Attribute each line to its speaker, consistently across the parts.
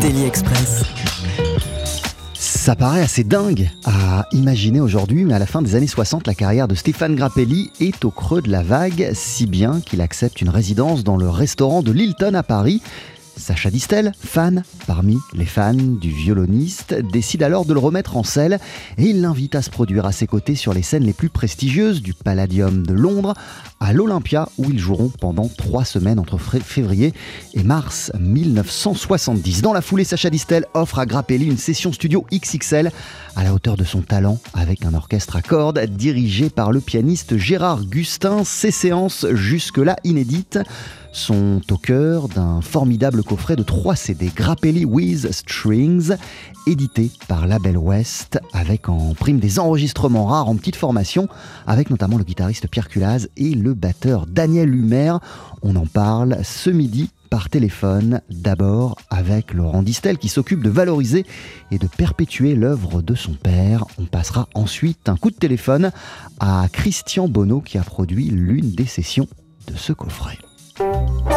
Speaker 1: Daily Express.
Speaker 2: Ça paraît assez dingue à imaginer aujourd'hui, mais à la fin des années 60, la carrière de Stéphane Grappelli est au creux de la vague, si bien qu'il accepte une résidence dans le restaurant de Lilton à Paris. Sacha Distel, fan parmi les fans du violoniste, décide alors de le remettre en selle et il l'invite à se produire à ses côtés sur les scènes les plus prestigieuses du Palladium de Londres à l'Olympia où ils joueront pendant trois semaines entre février et mars 1970. Dans la foulée, Sacha Distel offre à Grappelli une session studio XXL à la hauteur de son talent avec un orchestre à cordes dirigé par le pianiste Gérard Gustin. Ces séances jusque-là inédites sont au cœur d'un formidable coffret de 3 CD Grappelli with Strings, édité par Label West, avec en prime des enregistrements rares en petite formation, avec notamment le guitariste Pierre Culaz et le batteur Daniel Humer. On en parle ce midi par téléphone, d'abord avec Laurent Distel qui s'occupe de valoriser et de perpétuer l'œuvre de son père. On passera ensuite un coup de téléphone à Christian Bonneau qui a produit l'une des sessions de ce coffret. Música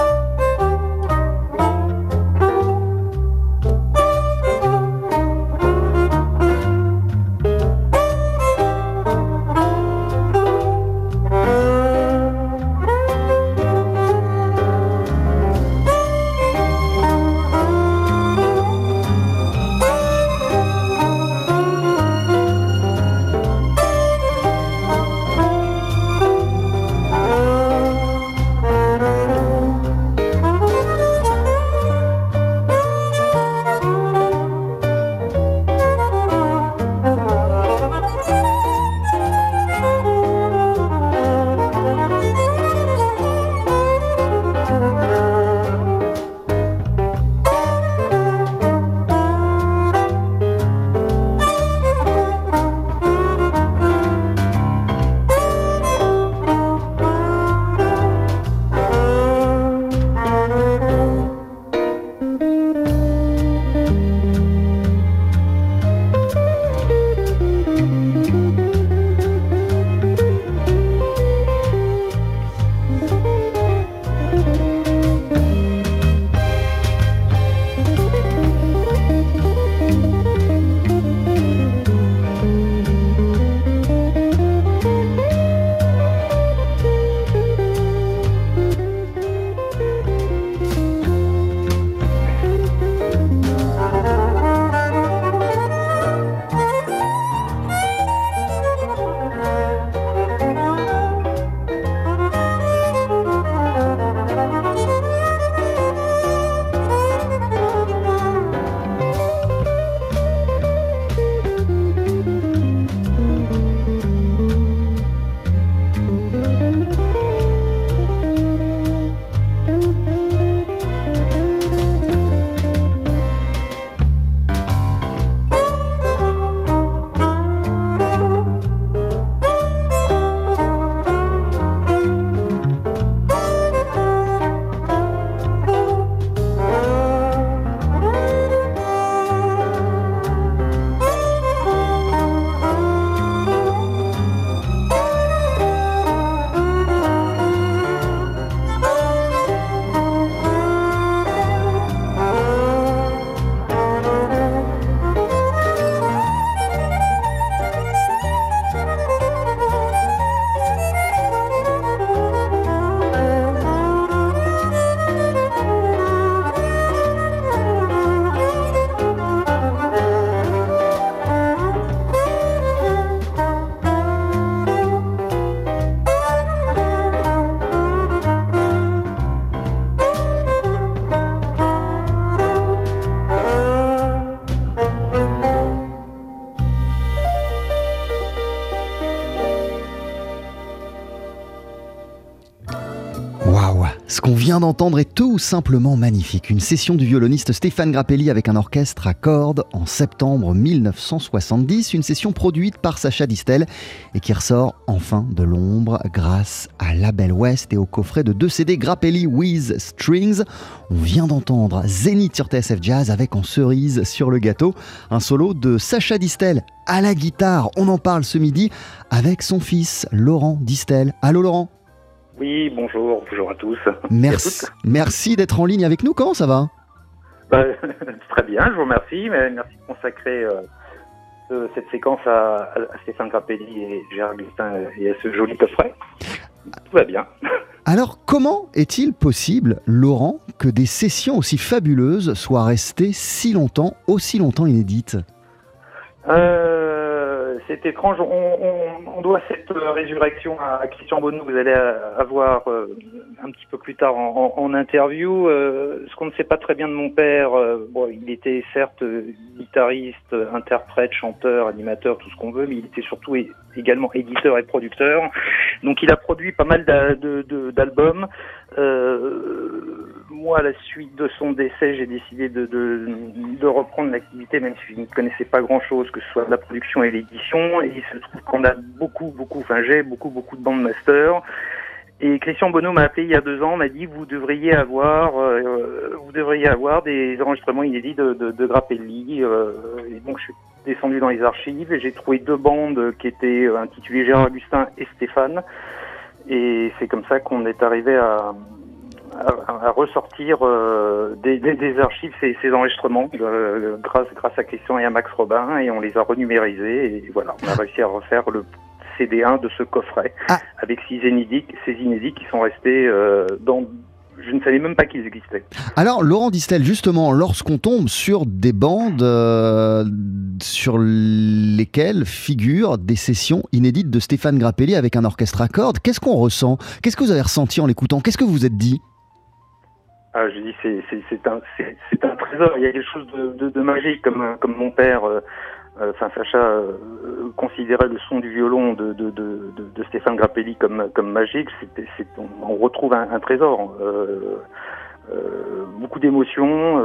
Speaker 2: vient d'entendre est tout simplement magnifique. Une session du violoniste Stéphane Grappelli avec un orchestre à cordes en septembre 1970. Une session produite par Sacha Distel et qui ressort enfin de l'ombre grâce à Label West et au coffret de deux CD Grappelli with Strings. On vient d'entendre Zénith sur TSF Jazz avec en cerise sur le gâteau un solo de Sacha Distel à la guitare. On en parle ce midi avec son fils Laurent Distel. Allô Laurent?
Speaker 3: Oui, bonjour, bonjour à tous.
Speaker 2: Merci, merci d'être en ligne avec nous. Comment ça va?
Speaker 3: Bah, Très bien, je vous remercie. Merci de consacrer euh, cette séquence à, Stéphane Grappelli et Gérard Gustin et à ce joli coffret. Tout va bien.
Speaker 2: Alors, comment est-il possible, Laurent, que des sessions aussi fabuleuses soient restées si longtemps, aussi longtemps inédites?
Speaker 3: Euh, c'est étrange. On, doit cette euh, résurrection à Christian Bonneau. Vous allez avoir euh, un petit peu plus tard en, interview. Euh, ce qu'on ne sait pas très bien de mon père, bon, il était certes guitariste, interprète, chanteur, animateur, tout ce qu'on veut, mais il était surtout également éditeur et producteur. Donc il a produit pas mal d'albums. Moi, à la suite de son décès, j'ai décidé de, de reprendre l'activité, même si je ne connaissais pas grand-chose, que ce soit de la production et l'édition et il se trouve qu'on a beaucoup, beaucoup, enfin j'ai beaucoup, beaucoup de bandes master. Et Christian Bonneau m'a appelé il y a deux ans, m'a dit vous devriez avoir, euh, vous devriez avoir des enregistrements inédits de, de, de Grappelli. Euh, et donc je suis descendu dans les archives et j'ai trouvé deux bandes qui étaient intitulées Gérard Augustin et Stéphane. Et c'est comme ça qu'on est arrivé à, à, ressortir euh, des, des, archives ces, ces enregistrements euh, grâce, grâce à Christian et à Max Robin et on les a renumérisés et voilà, on a réussi à refaire le CD1 de ce coffret ah. avec six inédits, ces inédits qui sont restés euh, dans je ne savais même pas qu'ils existaient.
Speaker 2: Alors, Laurent Distel, justement, lorsqu'on tombe sur des bandes sur lesquelles figurent des sessions inédites de Stéphane Grappelli avec un orchestre à cordes, qu'est-ce qu'on ressent? Qu'est-ce que vous avez ressenti en l'écoutant? Qu'est-ce que vous vous êtes dit?
Speaker 3: Ah, je dis c'est c'est un c'est un trésor. Il y a quelque chose de, de, de magique comme comme mon père. Euh, euh, enfin, Sacha euh, considérait le son du violon de, de, de, de Stéphane Grappelli comme, comme magique. C'était, on, on, retrouve un, un trésor. Euh, beaucoup d'émotions.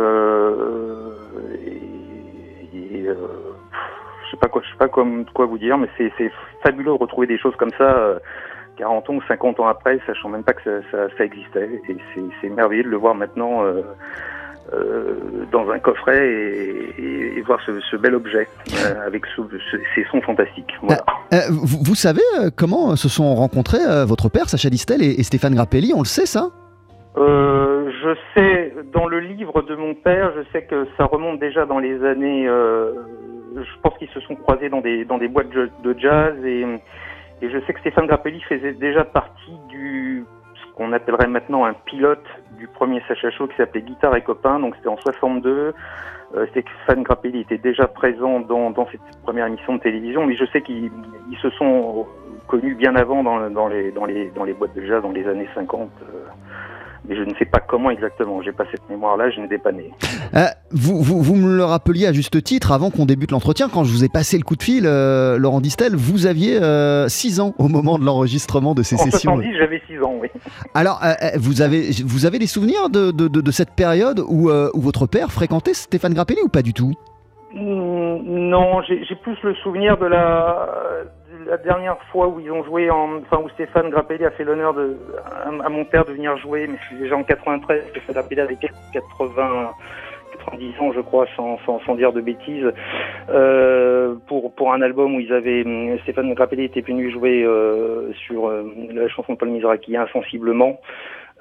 Speaker 3: et, et je sais pas quoi, je sais pas quoi, quoi vous dire, mais c'est, c'est fabuleux de retrouver des choses comme ça 40 ans ou 50 ans après, sachant même pas que ça, ça, existait. Et c'est merveilleux de le voir maintenant euh, euh, dans un coffret et, et, voir ce, ce, bel objet euh, avec ce, ces sons fantastiques. Voilà.
Speaker 2: Vous, vous, savez comment se sont rencontrés votre père, Sacha Distel, et, et Stéphane Grappelli? On le sait, ça?
Speaker 3: Je sais, dans le livre de mon père, je sais que ça remonte déjà dans les années. Je pense qu'ils se sont croisés dans des dans des boîtes de jazz et et je sais que Stéphane Grappelli faisait déjà partie du ce qu'on appellerait maintenant un pilote du premier Sacha Show qui s'appelait Guitare et copains. Donc c'était en 62. Euh, Stéphane Grappelli était déjà présent dans, dans cette première émission de télévision, mais je sais qu'ils se sont connus bien avant dans, les, dans, les, dans les boîtes de jazz dans les années 50 mais je ne sais pas comment exactement. J'ai pas cette mémoire-là, je n'étais pas né.
Speaker 2: Euh, vous, vous, vous, me le rappeliez à juste titre avant qu'on débute l'entretien, quand je vous ai passé le coup de fil, euh, Laurent Distel, vous aviez 6 euh, ans au moment de l'enregistrement de ces
Speaker 3: en
Speaker 2: sessions.
Speaker 3: En j'avais 6 ans, oui.
Speaker 2: Alors, vous, avez, vous avez des souvenirs de, de, de, de cette période où, où votre père fréquentait Stéphane Grappelli ou pas du tout?
Speaker 3: Non, j'ai plus le souvenir de la dernière fois où ils ont joué, en, enfin où Stéphane Grappelli a fait l'honneur de, à, mon père de venir jouer, mais c'est déjà en 93, Stéphane Grappelli avait 80, 90 ans, je crois, sans, dire de bêtises, euh, pour, un album où ils avaient, Stéphane Grappelli était venu jouer euh, sur euh, la chanson de Paul Mizraki, Insensiblement.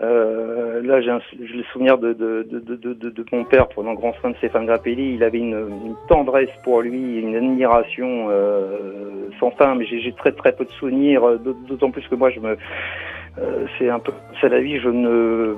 Speaker 3: Euh, là, j'ai le souvenir de, de, de, de, mon père, pendant grand soin de Stéphane Grappelli. Il avait une, une, tendresse pour lui, une admiration euh, sans fin. Mais j'ai très très peu de souvenirs, euh, d'autant plus que moi, je me, euh, c'est un peu, c'est la vie. Je ne,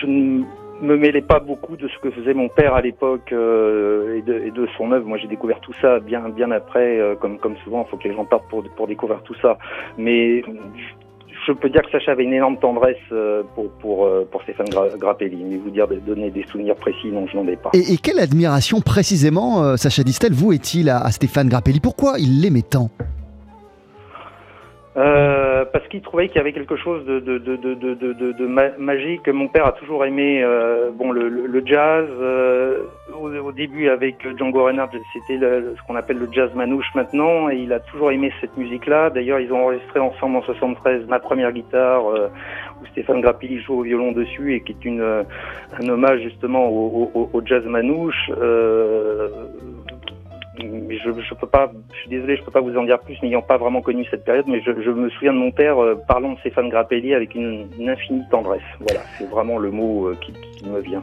Speaker 3: je ne me mêlais pas beaucoup de ce que faisait mon père à l'époque euh, et, de, et, de, son œuvre. Moi, j'ai découvert tout ça bien bien après, euh, comme comme souvent, il faut que les gens partent pour pour découvrir tout ça. Mais je peux dire que Sacha avait une énorme tendresse euh, pour, pour, euh, pour Stéphane Grappelli, mais vous dire donner des souvenirs précis, non, je n'en ai pas.
Speaker 2: Et, quelle admiration précisément, euh, Sacha Distel, vous est-il à, Stéphane Grappelli? Pourquoi il l'aimait tant?
Speaker 3: Euh, parce qu'il trouvait qu'il y avait quelque chose de, de, de, de, de, de, de ma- magique. Mon père a toujours aimé euh, bon, le, jazz. euh, au, début, avec Django Reinhardt, c'était ce qu'on appelle le jazz manouche maintenant, et il a toujours aimé cette musique-là. D'ailleurs, ils ont enregistré ensemble en 73 ma première guitare, où Stéphane Grappelli joue au violon dessus, et qui est une, un hommage justement au jazz manouche. Je, je peux pas, je suis désolé, je peux pas vous en dire plus, n'ayant pas vraiment connu cette période, mais je, je me souviens de mon père euh, parlant de Stéphane Grappelli avec une, une infinie tendresse. Voilà, c'est vraiment le mot euh, qui, qui me vient.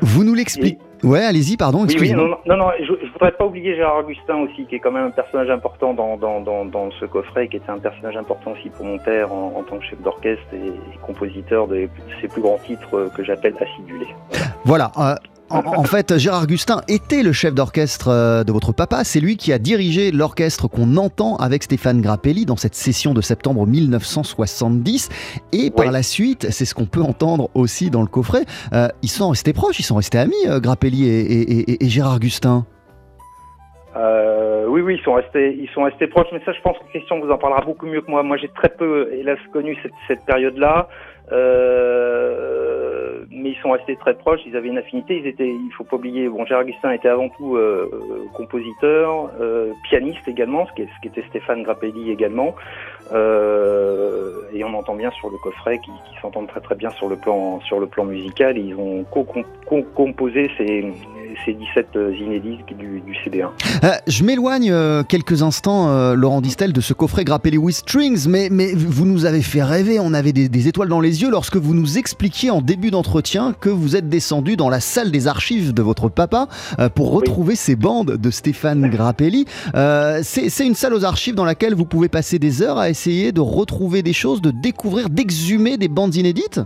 Speaker 2: Vous nous l'expliquez. Ouais, allez-y, pardon,
Speaker 3: Oui, oui, non, non, non, je, je voudrais pas oublier Gérard Augustin aussi, qui est quand même un personnage important dans, dans, dans, dans ce coffret, qui était un personnage important aussi pour mon père en, en tant que chef d'orchestre et, et compositeur de ses plus grands titres euh, que j'appelle acidulés.
Speaker 2: Voilà. euh, en, en fait, Gérard Gustin était le chef d'orchestre euh, de votre papa. C'est lui qui a dirigé l'orchestre qu'on entend avec Stéphane Grappelli dans cette session de septembre 1970. Et par
Speaker 3: Oui.
Speaker 2: la suite, c'est ce qu'on peut entendre aussi dans le coffret. euh, ils sont restés proches, ils sont restés amis, euh, Grappelli et, et- et- et Gérard Gustin.
Speaker 3: Euh, oui, oui, ils sont restés, ils sont restés proches. Mais ça, je pense que Christian vous en parlera beaucoup mieux que moi. Moi, j'ai très peu, hélas, connu cette, cette période-là. Euh, mais ils sont restés très proches. Ils avaient une affinité. Ils étaient, il faut pas oublier. Bon, Gérard Augustin était avant tout euh, compositeur, euh, pianiste également, ce ce qui était Stéphane Grappelli également. Euh, et on entend bien sur le coffret qu'ils s'entendent très très bien sur le plan sur le plan musical. Ils ont co-composé ces, ces 17 inédits du, du CD1.
Speaker 2: Euh, je m'éloigne euh, quelques instants, euh, Laurent Distel, de ce coffret Grappelli with Strings, mais, mais vous nous avez fait rêver, on avait des, des étoiles dans les yeux lorsque vous nous expliquiez en début d'entretien que vous êtes descendu dans la salle des archives de votre papa euh, pour retrouver ces bandes de Stéphane Grappelli. Euh, c'est une salle aux archives dans laquelle vous pouvez passer des heures à essayer de retrouver des choses, de découvrir, d'exhumer des bandes inédites?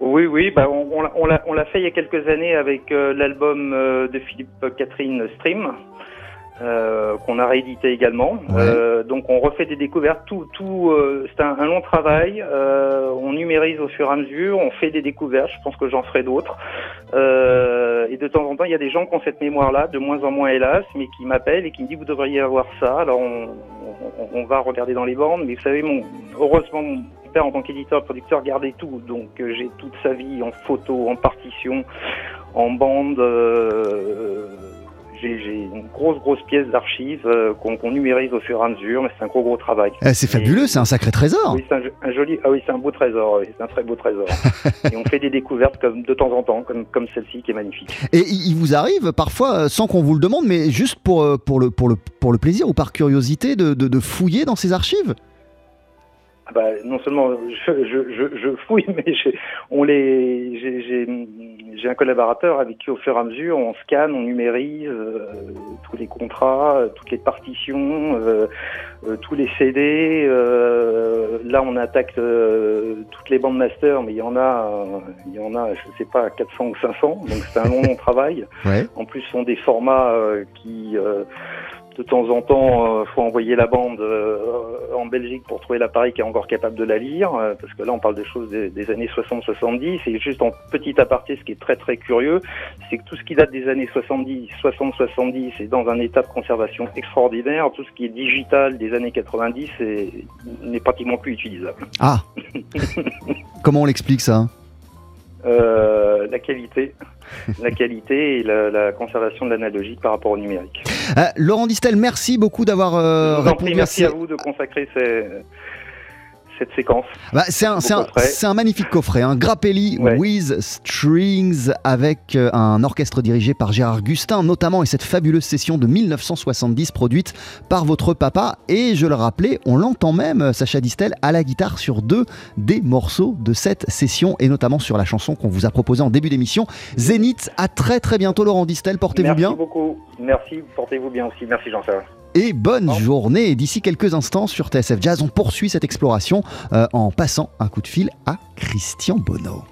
Speaker 3: Oui, oui, bah on, on l'a- on l'a on l'a fait il y a quelques années avec euh, l'album euh, de Philippe Catherine Stream. euh, qu'on a réédité également.
Speaker 2: Ouais.
Speaker 3: Euh, donc on refait des découvertes. Tout, tout, euh, c'est un, un long travail. Euh, on numérise au fur et à mesure. On fait des découvertes. Je pense que j'en ferai d'autres. Euh, et de temps en temps, il y a des gens qui ont cette mémoire-là, de moins en moins hélas, mais qui m'appellent et qui me disent vous devriez avoir ça. Alors on, on, on va regarder dans les bandes. Mais vous savez, mon, heureusement, en tant qu'éditeur producteur gardait tout. Donc euh, j'ai toute sa vie en photo, en partition, en bande. euh, j'ai une grosse grosse pièce d'archives euh, qu'on numérise au fur et à mesure, mais c'est un gros gros travail.
Speaker 2: Euh, C'est fabuleux, c'est un sacré trésor.
Speaker 3: Oui, c'est un, un joli. Ah oui, c'est un beau trésor. oui, c'est un très beau trésor. et on fait des découvertes comme de temps en temps, comme comme celle-ci qui est magnifique.
Speaker 2: Et il vous arrive parfois, sans qu'on vous le demande, mais juste pour, pour, le, pour, le, pour le plaisir ou par curiosité, de, de- de fouiller dans ces archives?
Speaker 3: Bah, non seulement je, je, je, je fouille, mais j'ai- on les, j'ai- j'ai j'ai un collaborateur avec qui au fur et à mesure on scanne, on numérise euh, tous les contrats, euh, toutes les partitions, euh, euh, tous les CD. euh, là, on attaque euh, toutes les bandes master, mais il y en a, il y en a, je sais pas, 400 ou 500. Donc c'est un long long travail.
Speaker 2: Ouais.
Speaker 3: En plus, ce sont des formats euh, qui, euh, de temps en temps, euh, faut envoyer la bande euh, en Belgique pour trouver l'appareil qui est encore capable de la lire, euh, parce que là, on parle des choses des, des années 60-70. Et juste en petit aparté, ce qui est très très curieux, c'est que tout ce qui date des années 70, 60-70 est dans un état de conservation extraordinaire. Tout ce qui est digital des années 90 est- n'est pratiquement plus utilisable.
Speaker 2: Ah Comment on l'explique ça?
Speaker 3: Euh, la qualité, la qualité et la, la conservation de l'analogique par rapport au numérique.
Speaker 2: Euh, Laurent Distel, merci beaucoup d'avoir euh,
Speaker 3: prie,
Speaker 2: répondu à
Speaker 3: merci
Speaker 2: ces-
Speaker 3: à vous de consacrer ces- cette séquence.
Speaker 2: Bah, c'est un, magnifique coffret, un Grappelli
Speaker 3: Ouais.
Speaker 2: with Strings avec euh, un orchestre dirigé par Gérard Gustin notamment et cette fabuleuse session de 1970 produite par votre papa et je le rappelais, on l'entend même euh, Sacha Distel à la guitare sur deux des morceaux de cette session et notamment sur la chanson qu'on vous a proposée en début d'émission Zénith. À très très bientôt Laurent Distel, portez-vous
Speaker 3: Merci
Speaker 2: bien
Speaker 3: beaucoup. Merci, portez-vous bien aussi. Merci Jean-Charles.
Speaker 2: Et bonne journée. Et d'ici quelques instants sur TSF Jazz, on poursuit cette exploration euh, en passant un coup de fil à Christian Bonneau.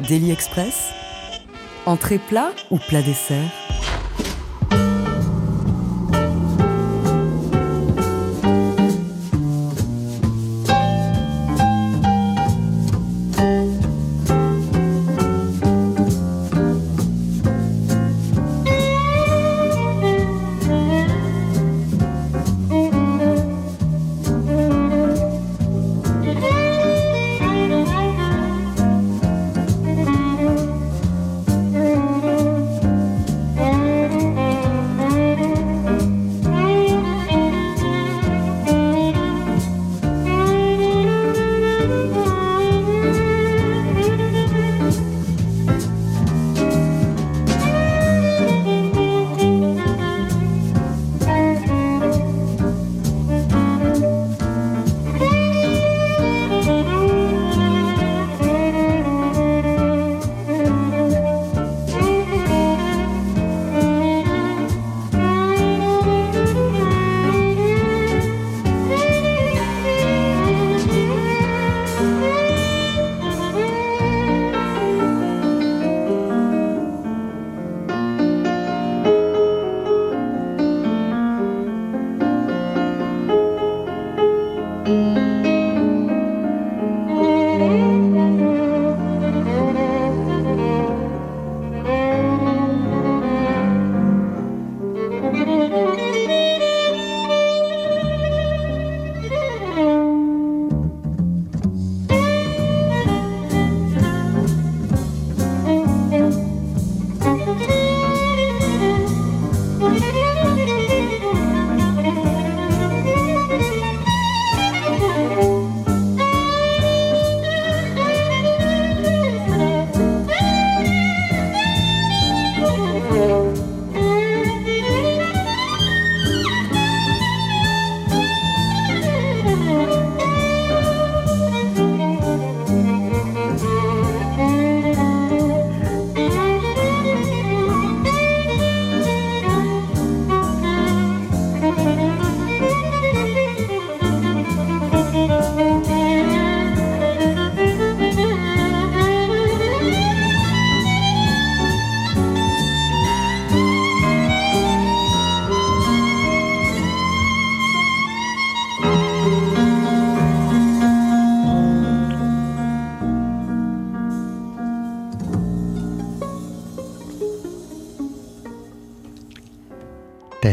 Speaker 1: Daily Express, entrée plat ou plat dessert?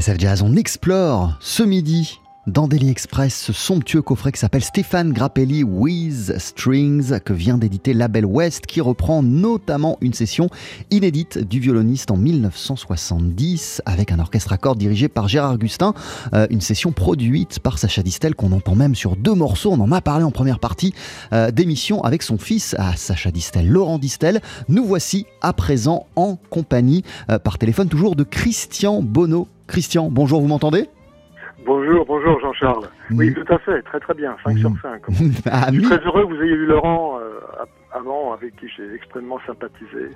Speaker 2: TSF Jazz, on explore ce midi dans Daily Express ce somptueux coffret qui s'appelle Stéphane Grappelli With Strings que vient d'éditer Label West qui reprend notamment une session inédite du violoniste en 1970 avec un orchestre à cordes dirigé par Gérard Augustin, euh, une session produite par Sacha Distel qu'on entend même sur deux morceaux, on en a parlé en première partie euh, d'émission avec son fils Sacha Distel, Laurent Distel. Nous voici à présent en compagnie euh, par téléphone toujours de Christian Bonneau. Christian, bonjour, vous m'entendez?
Speaker 4: Bonjour, bonjour Jean-Charles. Oui, tout à fait, très très bien, 5 sur 5.
Speaker 2: Ah,
Speaker 4: Je suis très heureux que vous ayez eu Laurent euh, avant, avec qui j'ai extrêmement sympathisé.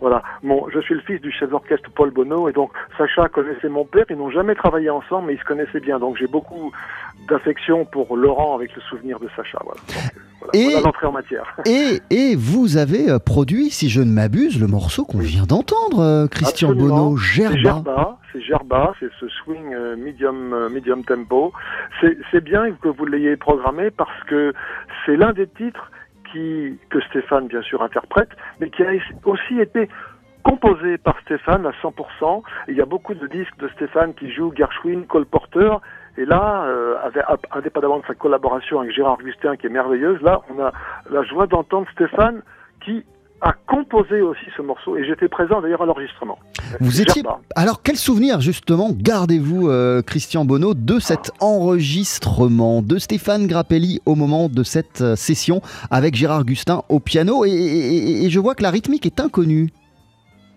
Speaker 4: Voilà. Bon, je suis le fils du chef d'orchestre Paul Bonneau, et donc Sacha connaissait mon père. Ils n'ont jamais travaillé ensemble, mais ils se connaissaient bien. Donc j'ai beaucoup d'affection pour Laurent avec le souvenir de Sacha. Voilà. Donc, euh, voilà,
Speaker 2: Et-
Speaker 4: voilà l'entrée en matière.
Speaker 2: Et, et vous avez euh, produit, si je ne m'abuse, le morceau qu'on vient d'entendre, Christian
Speaker 4: Absolument.
Speaker 2: Bonneau,
Speaker 4: C'est
Speaker 2: Gerba.
Speaker 4: Gerba, c'est Gerba, c'est ce swing euh, medium euh, medium tempo. C'est bien que vous l'ayez programmé parce que c'est l'un des titres qui que Stéphane bien sûr interprète, mais qui a aussi été composé par Stéphane à 100%. Il y a beaucoup de disques de Stéphane qui jouent Gershwin, Cole Porter. Et là, euh, avec, indépendamment de sa collaboration avec Gérard Augustin qui est merveilleuse, là, on a la joie d'entendre Stéphane qui a composé aussi ce morceau. Et j'étais présent d'ailleurs à l'enregistrement.
Speaker 2: Vous étiez. Alors, quel souvenir, justement, gardez-vous, euh, Christian Bonneau, de cet enregistrement de Stéphane Grappelli au moment de cette euh, session avec Gérard Gustin au piano et, et- et je vois que la rythmique est inconnue.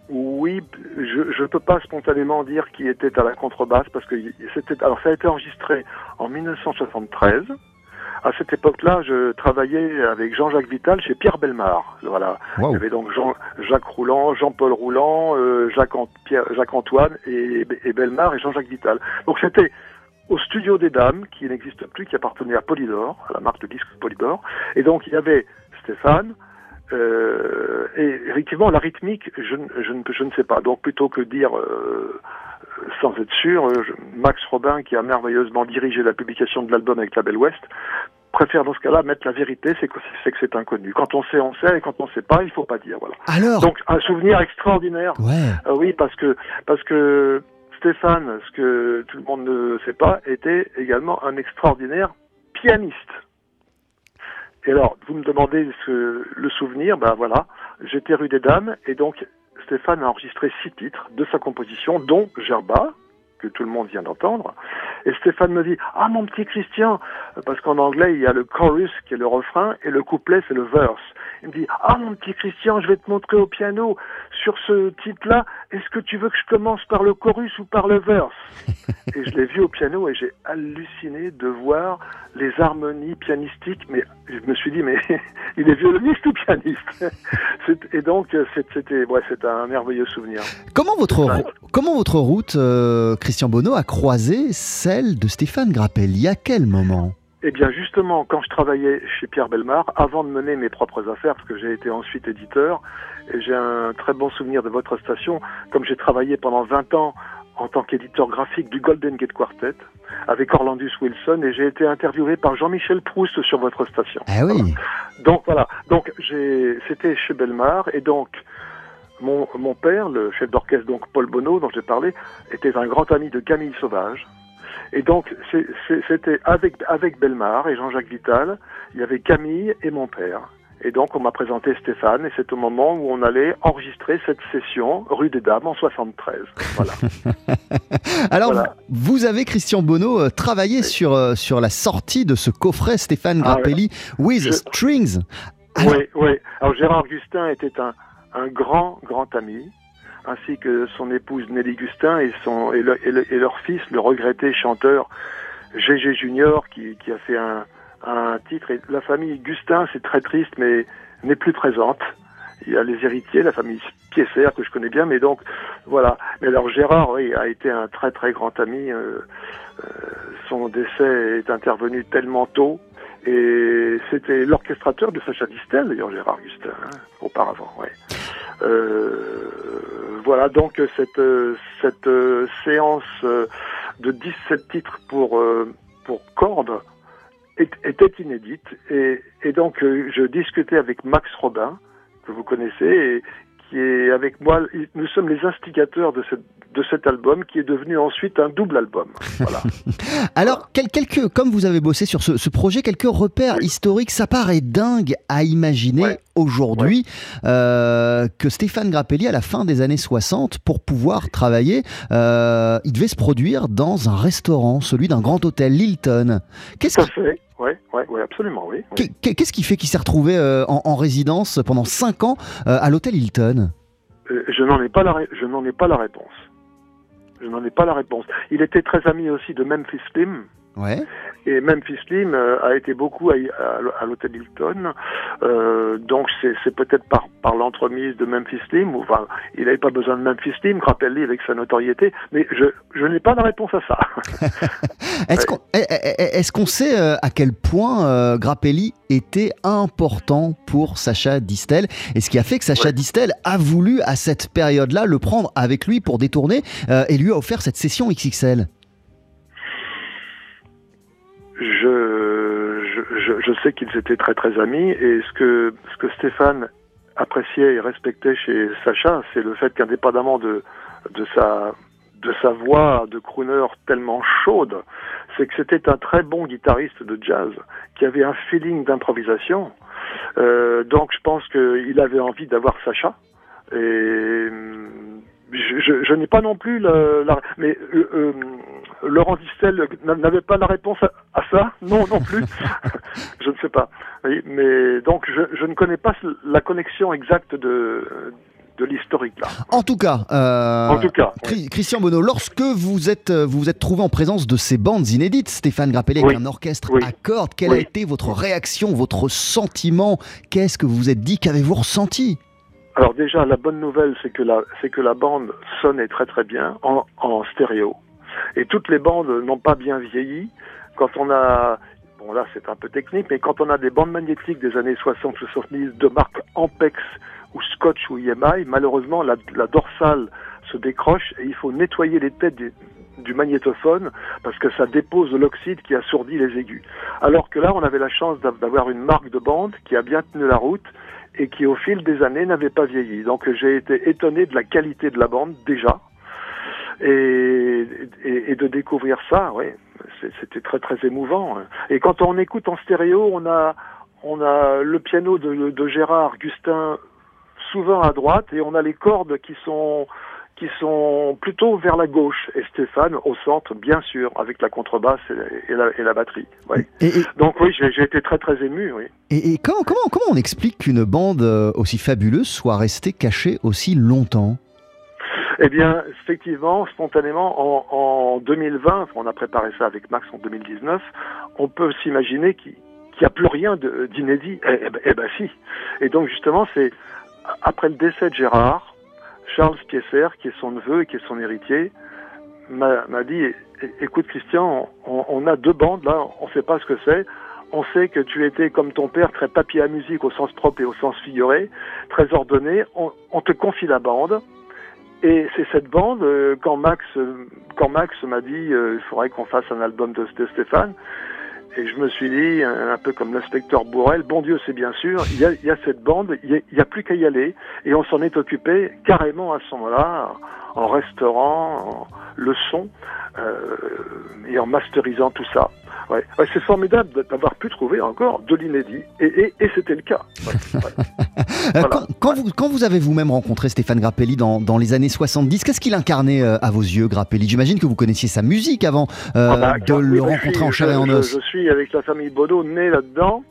Speaker 4: Oui, je ne peux pas spontanément dire qui était à la contrebasse parce que c'était alors ça a été enregistré en 1973. À cette époque-là, je travaillais avec Jean-Jacques Vital chez Pierre Belmar. Voilà. Il y avait donc Jean, Jacques Rouland, Jean-Paul Rouland, euh, Jacques, An- Pierre- Jacques Antoine et, et Belmar et Jean-Jacques Vital. Donc c'était au studio des Dames, qui n'existe plus, qui appartenait à Polydor, à la marque de disques Polydor. Et donc il y avait Stéphane, Euh, et effectivement, la rythmique, je, je ne sais pas. Donc plutôt que dire euh, sans être sûr, euh, Max Robin, qui a merveilleusement dirigé la publication de l'album avec Label West, préfère dans ce cas-là mettre la vérité, c'est que c'est inconnu. Quand on sait, on sait, et quand on sait pas, il faut pas dire. Voilà.
Speaker 2: Alors,
Speaker 4: Donc un souvenir extraordinaire.
Speaker 2: ouais.
Speaker 4: Ah oui, parce que parce que Stéphane, ce que tout le monde ne sait pas, était également un extraordinaire pianiste. Et alors, vous me demandez ce- le souvenir, ben voilà, j'étais rue des Dames et donc Stéphane a enregistré six titres de sa composition, dont Gerba, que tout le monde vient d'entendre. Et Stéphane me dit, ah mon petit Christian, parce qu'en anglais il y a le chorus qui est le refrain et le couplet c'est le verse. Il me dit, ah mon petit Christian, je vais te montrer au piano. Sur ce titre-là, est-ce que tu veux que je commence par le chorus ou par le verse Et je l'ai vu au piano et j'ai halluciné de voir les harmonies pianistiques, mais je me suis dit, mais il est violoniste ou pianiste Et donc c'était ouais, un merveilleux souvenir.
Speaker 2: Comment votre, comment votre route, euh, Christian Bonneau, a croisé celle de Stéphane Grappelli? À quel moment?
Speaker 4: Eh bien, justement, quand je travaillais chez Pierre Belmar, avant de mener mes propres affaires, parce que j'ai été ensuite éditeur, et j'ai un très bon souvenir de votre station, comme j'ai travaillé pendant 20 ans en tant qu'éditeur graphique du Golden Gate Quartet, avec Orlandus Wilson, et j'ai été interviewé par Jean-Michel Proust sur votre station.
Speaker 2: Ah oui,
Speaker 4: Donc voilà, donc j'ai, c'était chez Belmar, et donc mon, mon père, le chef d'orchestre, donc Paul Bonneau, dont j'ai parlé, était un grand ami de Camille Sauvage. Et donc c'était avec, avec Belmar et Jean-Jacques Vital, il y avait Camille et mon père. Et donc on m'a présenté Stéphane, et c'est au moment où on allait enregistrer cette session rue des Dames en 73. Voilà.
Speaker 2: Alors,
Speaker 4: Voilà.
Speaker 2: vous avez, Christian Bonneau, euh, travaillé sur, euh, sur la sortie de ce coffret Stéphane
Speaker 4: Ah,
Speaker 2: Grappelli with
Speaker 4: Je-
Speaker 2: Strings. Alors-
Speaker 4: Oui, oui. Alors Gérard Gustin était un, un grand, grand ami, ainsi que son épouse Nelly Gustin et, son, et, le- et le- et leur fils, le regretté chanteur Gégé Junior, qui, qui a fait un, un titre. Et la famille Gustin, c'est très triste, mais n'est plus présente. Il y a les héritiers, la famille Piesser, que je connais bien, mais donc, voilà. Mais alors Gérard, oui, a été un très, très grand ami. euh, euh, son décès est intervenu tellement tôt. Et c'était l'orchestrateur de Sacha Distel, d'ailleurs, Gérard Gustin, hein, auparavant, ouais. Euh, voilà, donc cette, cette euh, séance euh, de 17 titres pour, euh, pour cordes était inédite. Et, et donc, je discutais avec Max Robin, que vous connaissez, et qui est avec moi. Nous sommes les instigateurs de, cette, de cet album, qui est devenu ensuite un double album. Voilà.
Speaker 2: Alors, quel- quelques, comme vous avez bossé sur ce, ce projet, quelques repères
Speaker 4: Oui.
Speaker 2: historiques, ça paraît dingue à imaginer
Speaker 4: Ouais.
Speaker 2: aujourd'hui euh, que Stéphane Grappelli, à la fin des années 60, pour pouvoir travailler, euh, il devait se produire dans un restaurant, celui d'un grand hôtel, l'Hilton. Qu'est-ce qui,
Speaker 4: fait. Oui, ouais, ouais, absolument, oui. oui.
Speaker 2: qu'est- qu'est-ce qui fait qu'il s'est retrouvé euh, en, en résidence pendant 5 ans à l'hôtel Hilton?
Speaker 4: Je n'en ai pas la, ré- je n'en ai pas la réponse. Je n'en ai pas la réponse. Il était très ami aussi de Memphis Slim.
Speaker 2: Ouais.
Speaker 4: Et Memphis Slim euh, a été beaucoup à, à- à l'hôtel Hilton. Euh, donc c'est, peut-être par, par l'entremise de Memphis Slim. Ou, enfin, il n'avait pas besoin de Memphis Slim, Grappelli avec sa notoriété. Mais je, je n'ai pas la réponse à ça.
Speaker 2: Est-ce qu'on est- est- est-ce qu'on sait euh, à quel point euh, Grappelli était important pour Sacha Distel? Et ce qui a fait que Sacha
Speaker 4: Ouais.
Speaker 2: Distel a voulu à cette période-là le prendre avec lui pour détourner euh, et lui a offert cette session XXL
Speaker 4: je, je, je, sais qu'ils étaient très très amis et ce que, ce que Stéphane appréciait et respectait chez Sacha, c'est le fait qu'indépendamment de, de, sa, de sa voix de crooner tellement chaude, c'est que c'était un très bon guitariste de jazz qui avait un feeling d'improvisation. Euh, donc je pense qu'il avait envie d'avoir Sacha. Et hum, je, je, je n'ai pas non plus la, la- mais euh, euh, Laurent Distel n'avait pas la réponse à, à ça Non, non plus. je ne sais pas. Oui, mais donc je, je ne connais pas la connexion exacte de de l'historique là.
Speaker 2: En tout cas, euh,
Speaker 4: En tout cas,
Speaker 2: Chri- Christian Bonneau, lorsque vous êtes, euh, vous vous êtes trouvé en présence de ces bandes inédites, Stéphane Grappelli avec un orchestre à cordes, quelle a été votre réaction, votre sentiment? Qu'est-ce que vous vous êtes dit? Qu'avez-vous ressenti?
Speaker 4: Alors déjà, la bonne nouvelle, c'est que la, c'est que la bande sonnait très très bien en, en stéréo. Et toutes les bandes n'ont pas bien vieilli. Quand on a, bon là c'est un peu technique, mais quand on a des bandes magnétiques des années 60-70 de marque Ampex ou Scotch ou EMI, malheureusement la, dorsale se décroche et il faut nettoyer les têtes du magnétophone parce que ça dépose de l'oxyde qui assourdit les aigus. Alors que là, on avait la chance d'avoir une marque de bande qui a bien tenu la route et qui, au fil des années, n'avait pas vieilli. Donc j'ai été étonné de la qualité de la bande déjà. Et, et, de découvrir ça, oui, c'était très très émouvant. Et quand on écoute en stéréo, on a on a le piano de, de Gérard Gustin souvent à droite et on a les cordes qui sont qui sont plutôt vers la gauche et Stéphane au centre, bien sûr, avec la contrebasse et, la, et la, batterie. Donc oui, j'ai été très très ému. Oui.
Speaker 2: Et, comment, comment, comment on explique qu'une bande euh, aussi fabuleuse soit restée cachée aussi longtemps?
Speaker 4: Eh bien, effectivement, spontanément, en, en 2020, on a préparé ça avec Max en 2019, on peut s'imaginer qu'il n'y a plus rien d'inédit. Eh, eh, ben, eh ben si. Et donc justement, c'est après le décès de Gérard, Charles Piesser, qui est son neveu et qui est son héritier, m'a dit écoute Christian, on, a deux bandes là, on ne sait pas ce que c'est. On sait que tu étais comme ton père très papier à musique au sens propre et au sens figuré, très ordonné. On, te confie la bande. Et c'est cette bande, euh, quand Max, quand Max m'a dit euh, il faudrait qu'on fasse un album de, Stéphane, et je me suis dit, un, peu comme l'inspecteur Bourrel, bon Dieu, c'est bien sûr, il y a, y a cette bande, il n'y a, plus qu'à y aller. Et on s'en est occupé carrément à ce moment-là, en restaurant le son euh, et en masterisant tout ça. Ouais. c'est formidable d'avoir pu trouver encore de l'inédit, et, et, c'était le cas.
Speaker 2: Euh, quand, vous, quand, vous, avez vous-même rencontré Stéphane Grappelli dans, dans les années 70, qu'est-ce qu'il incarnait euh, à vos yeux, Grappelli? J'imagine que vous connaissiez sa musique avant euh, ah bah, de le rencontrer en chair et en os.
Speaker 4: Je, je, suis avec la famille Baudot, né là-dedans.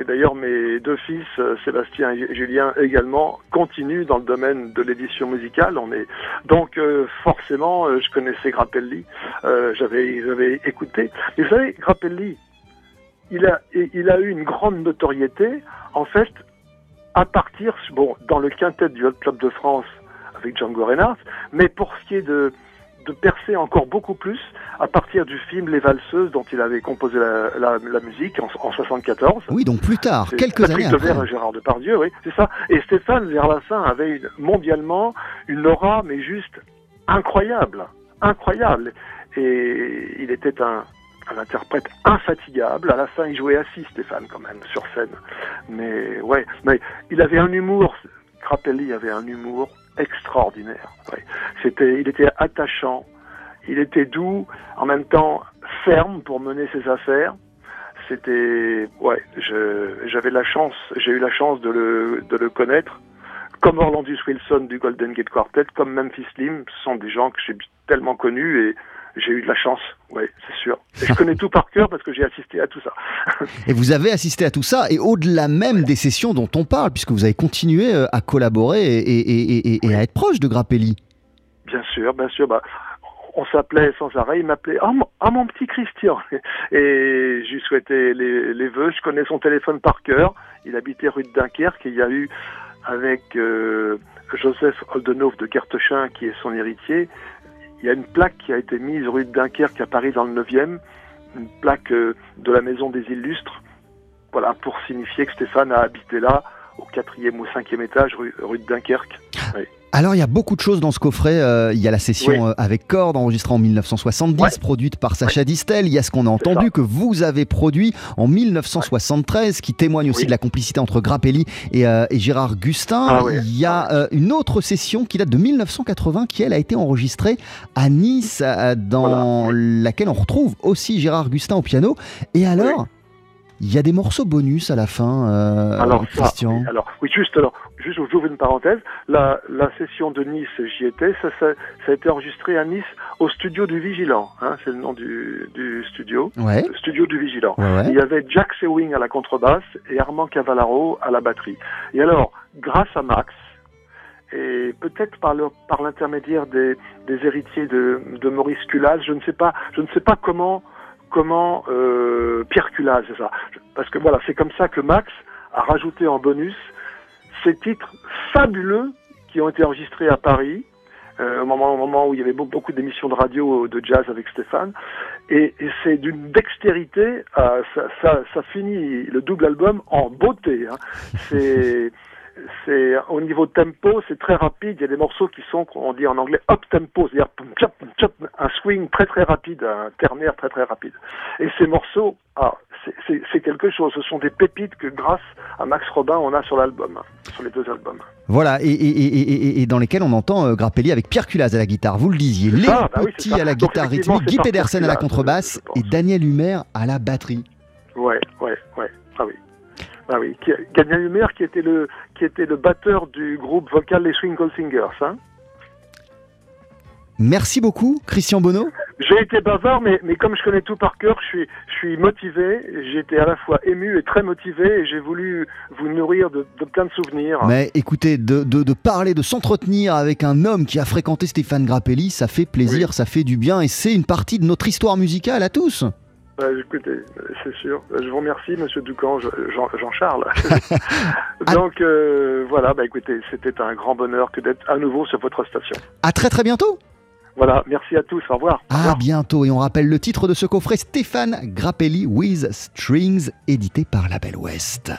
Speaker 4: Et d'ailleurs, mes deux fils, euh, Sébastien et Julien également, continuent dans le domaine de l'édition musicale. On est donc euh, forcément, euh, je connaissais Grappelli, j'avais, j'avais écouté. Mais vous savez, Grappelli, il a, il a eu une grande notoriété, en fait, à partir, bon, dans le quintet du Hot Club de France avec Django Reinhardt, mais pour ce qui est de de percer encore beaucoup plus à partir du film Les Valseuses dont il avait composé la, musique en, en 74.
Speaker 2: Oui, donc plus tard, quelques années après.
Speaker 4: Devers, Gérard Depardieu, oui, c'est ça. Et Stéphane, vers la fin, avait une, mondialement une aura, mais juste incroyable, incroyable. Et il était un, un interprète infatigable. À la fin, il jouait assis, Stéphane, quand même, sur scène. Mais ouais, mais il avait un humour. Crapelli avait un humour extraordinaire. C'était, il était attachant, il était doux, en même temps ferme pour mener ses affaires. C'était, ouais, j'avais la chance, j'ai eu la chance de le, de le connaître. Comme Orlandus Wilson du Golden Gate Quartet, comme Memphis Slim, ce sont des gens que j'ai tellement connus et j'ai eu de la chance, oui, c'est sûr. Et je connais tout par cœur parce que j'ai assisté à tout ça.
Speaker 2: et vous avez assisté à tout ça, et au-delà même des sessions dont on parle, puisque vous avez continué euh, à collaborer et, à être proche de Grappelli.
Speaker 4: Bien sûr, bien sûr. Bah, on s'appelait sans arrêt, il m'appelait ah, ah, mon petit Christian et je lui souhaitais les, les vœux. Je connais son téléphone par cœur. Il habitait rue de Dunkerque et il y a eu avec euh, Joseph Oldenhoff de Kertechin qui est son héritier, il y a une plaque qui a été mise rue de Dunkerque à Paris dans le 9e, une plaque euh, de la Maison des Illustres, voilà, pour signifier que Stéphane a habité là, au quatrième ou cinquième étage, rue, rue de Dunkerque. Oui.
Speaker 2: Alors il y a beaucoup de choses dans ce coffret. Euh, il y a la session euh, avec Cord enregistrée en 1970, produite par Sacha Distel. Il y a ce qu'on a entendu que vous avez produit en 1973, qui témoigne aussi de la complicité entre Grappelli et, euh, Gérard Gustin. Ah il y a une autre session qui date de 1980, qui elle a été enregistrée à Nice, dans laquelle on retrouve aussi Gérard Gustin au piano. Et alors il y a des morceaux bonus à la fin, euh,
Speaker 4: alors,
Speaker 2: Christian?
Speaker 4: alors, oui, juste, alors, juste, j'ouvre une parenthèse. La, la session de Nice, j'y étais. Ça, ça, ça, a été enregistré à Nice au studio du Vigilant. Hein, c'est le nom du, du studio.
Speaker 2: Ouais.
Speaker 4: Le studio du Vigilant. Il y avait Jack Sewing à la contrebasse et Armand Cavallaro à la batterie. Et alors, grâce à Max, et peut-être par l'intermédiaire des, des héritiers de, de Maurice Culas, je ne sais pas, je ne sais pas comment comment euh, Pierre Culaz, c'est ça. Parce que voilà, c'est comme ça que Max a rajouté en bonus ces titres fabuleux qui ont été enregistrés à Paris au, moment, au moment où il y avait beaucoup d'émissions de radio de jazz avec Stéphane. Et, c'est d'une dextérité, ça, ça, ça, finit le double album en beauté. Hein. C'est c'est au niveau tempo, c'est très rapide. Il y a des morceaux qui sont, on dit en anglais, up tempo, c'est-à-dire un swing très très rapide, un ternaire très très rapide. Et ces morceaux, ah, c'est quelque chose. Ce sont des pépites que grâce à Max Robin, on a sur l'album, sur les deux albums.
Speaker 2: Voilà, et, dans lesquels on entend euh, Grappelli avec Pierre Culaz à la guitare, vous le disiez, Léo bah Petit à la guitare rythmique, Guy Pedersen à la contrebasse et Daniel Humer à la batterie.
Speaker 4: Ouais, ouais, ouais. Ah oui. Daniel Humer qui était le qui était le batteur du groupe vocal Les Swing Singers. Hein
Speaker 2: Merci beaucoup, Christian Bonneau.
Speaker 4: J'ai été bavard, mais, mais comme je connais tout par cœur, je suis, je suis motivé. Été à la fois ému et très motivé, et j'ai voulu vous nourrir de, plein de souvenirs.
Speaker 2: Mais écoutez, de, de, parler, de s'entretenir avec un homme qui a fréquenté Stéphane Grappelli, ça fait plaisir, ça fait du bien, et c'est une partie de notre histoire musicale à tous.
Speaker 4: Bah, écoutez, c'est sûr. Je vous remercie, Monsieur Doucan, Jean-Charles. Donc euh, voilà, bah écoutez, c'était un grand bonheur que d'être à nouveau sur votre station.
Speaker 2: À très très bientôt.
Speaker 4: Voilà, merci à tous, au revoir.
Speaker 2: À bientôt, et on rappelle le titre de ce coffret Stéphane Grappelli with Strings, édité par La Belle Ouest.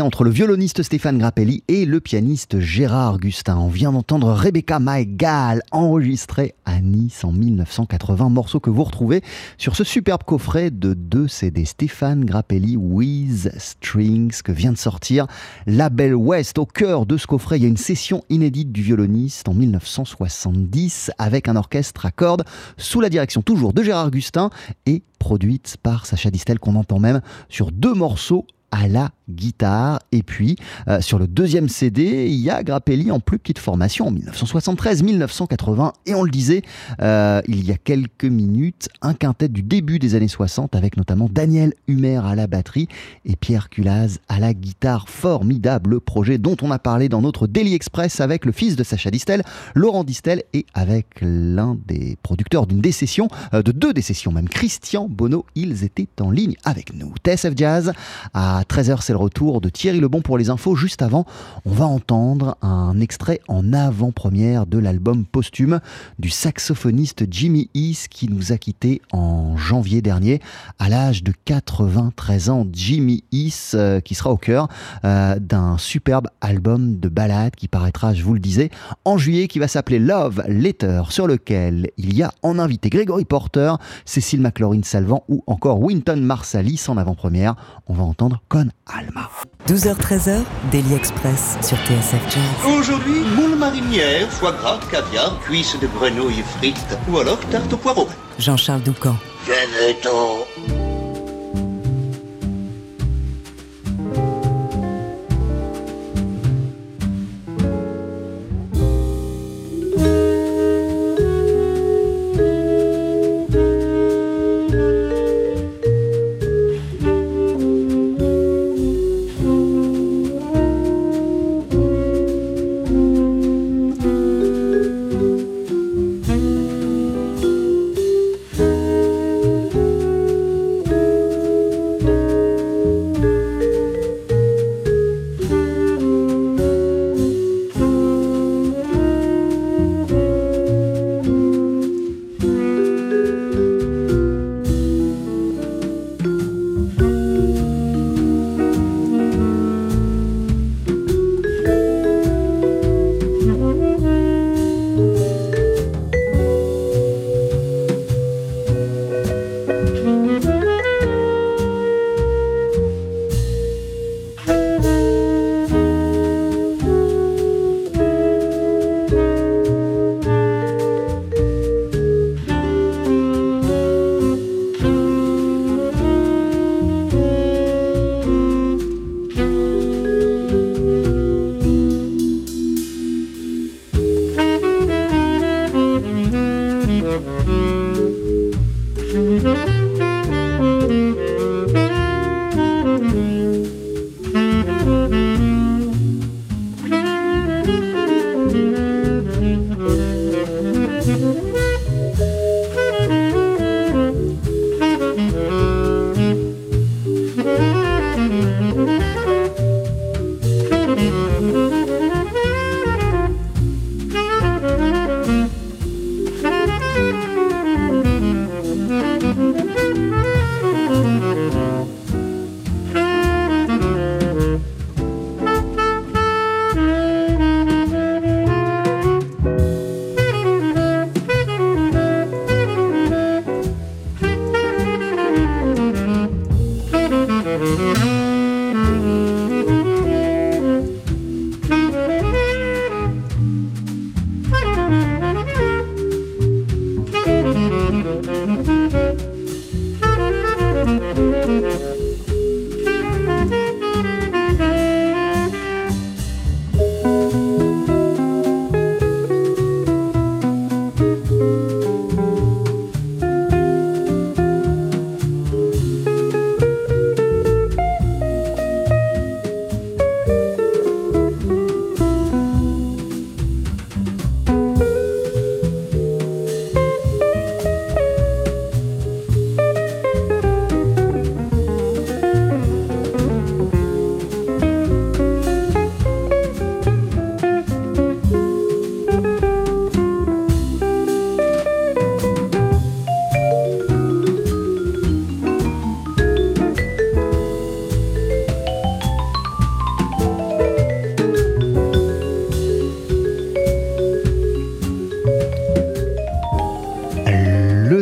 Speaker 2: Entre le violoniste Stéphane Grappelli et le pianiste Gérard Augustin. On vient d'entendre Rebecca Maïgal enregistrée à Nice en 1980, morceau que vous retrouvez sur ce superbe coffret de deux CD Stéphane Grappelli with Strings que vient de sortir La Belle West. Au cœur de ce coffret, il y a une session inédite du violoniste en 1970 avec un orchestre à cordes sous la direction toujours de Gérard Augustin et produite par Sacha Distel qu'on entend même sur deux morceaux à la guitare. Et puis, euh, sur le deuxième CD, il y a Grappelli en plus petite formation en 1973, 1980. Et on le disait euh, il y a quelques minutes, un quintet du début des années 60 avec notamment Daniel Humer à la batterie et Pierre Culaz à la guitare. Formidable projet dont on a parlé dans notre Daily Express avec le fils de Sacha Distel, Laurent Distel, et avec l'un des producteurs d'une décession, euh, de deux décessions même, Christian Bonneau. Ils étaient en ligne avec nous. TSF Jazz à 13h, c'est le retour de Thierry Lebon pour les infos. Juste avant, on va entendre un extrait en avant-première de l'album posthume du saxophoniste Jimmy East qui nous a quittés en janvier dernier à l'âge de 93 ans. Jimmy East euh, qui sera au cœur euh, d'un superbe album de ballades qui paraîtra, je vous le disais, en juillet qui va s'appeler Love Letter sur lequel il y a en invité Gregory Porter, Cécile McLaurin Salvant ou encore Winton Marsalis en avant-première. On va entendre Con Alma.
Speaker 1: 12h-13h, Daily Express sur TSF Jazz.
Speaker 5: Aujourd'hui, moule marinière, foie gras, caviar, cuisses de grenouille frites ou alors tarte au poireau.
Speaker 1: Jean-Charles Doucan.
Speaker 5: Venez-t'en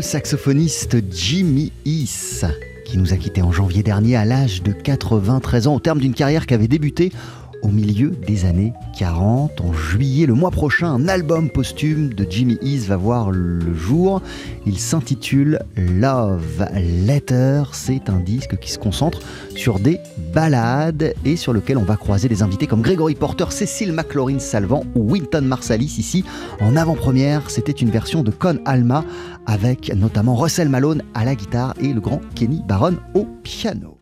Speaker 2: saxophoniste Jimmy East, qui nous a quittés en janvier dernier à l'âge de 93 ans, au terme d'une carrière qui avait débuté au milieu des années 40. En juillet, le mois prochain, un album posthume de Jimmy East va voir le jour. Il s'intitule Love Letter. C'est un disque qui se concentre sur des ballades et sur lequel on va croiser des invités comme Gregory Porter, Cécile McLaurin Salvant ou Winton Marsalis. Ici, en avant-première, c'était une version de Con Alma avec notamment Russell Malone à la guitare et le grand Kenny Barron au piano.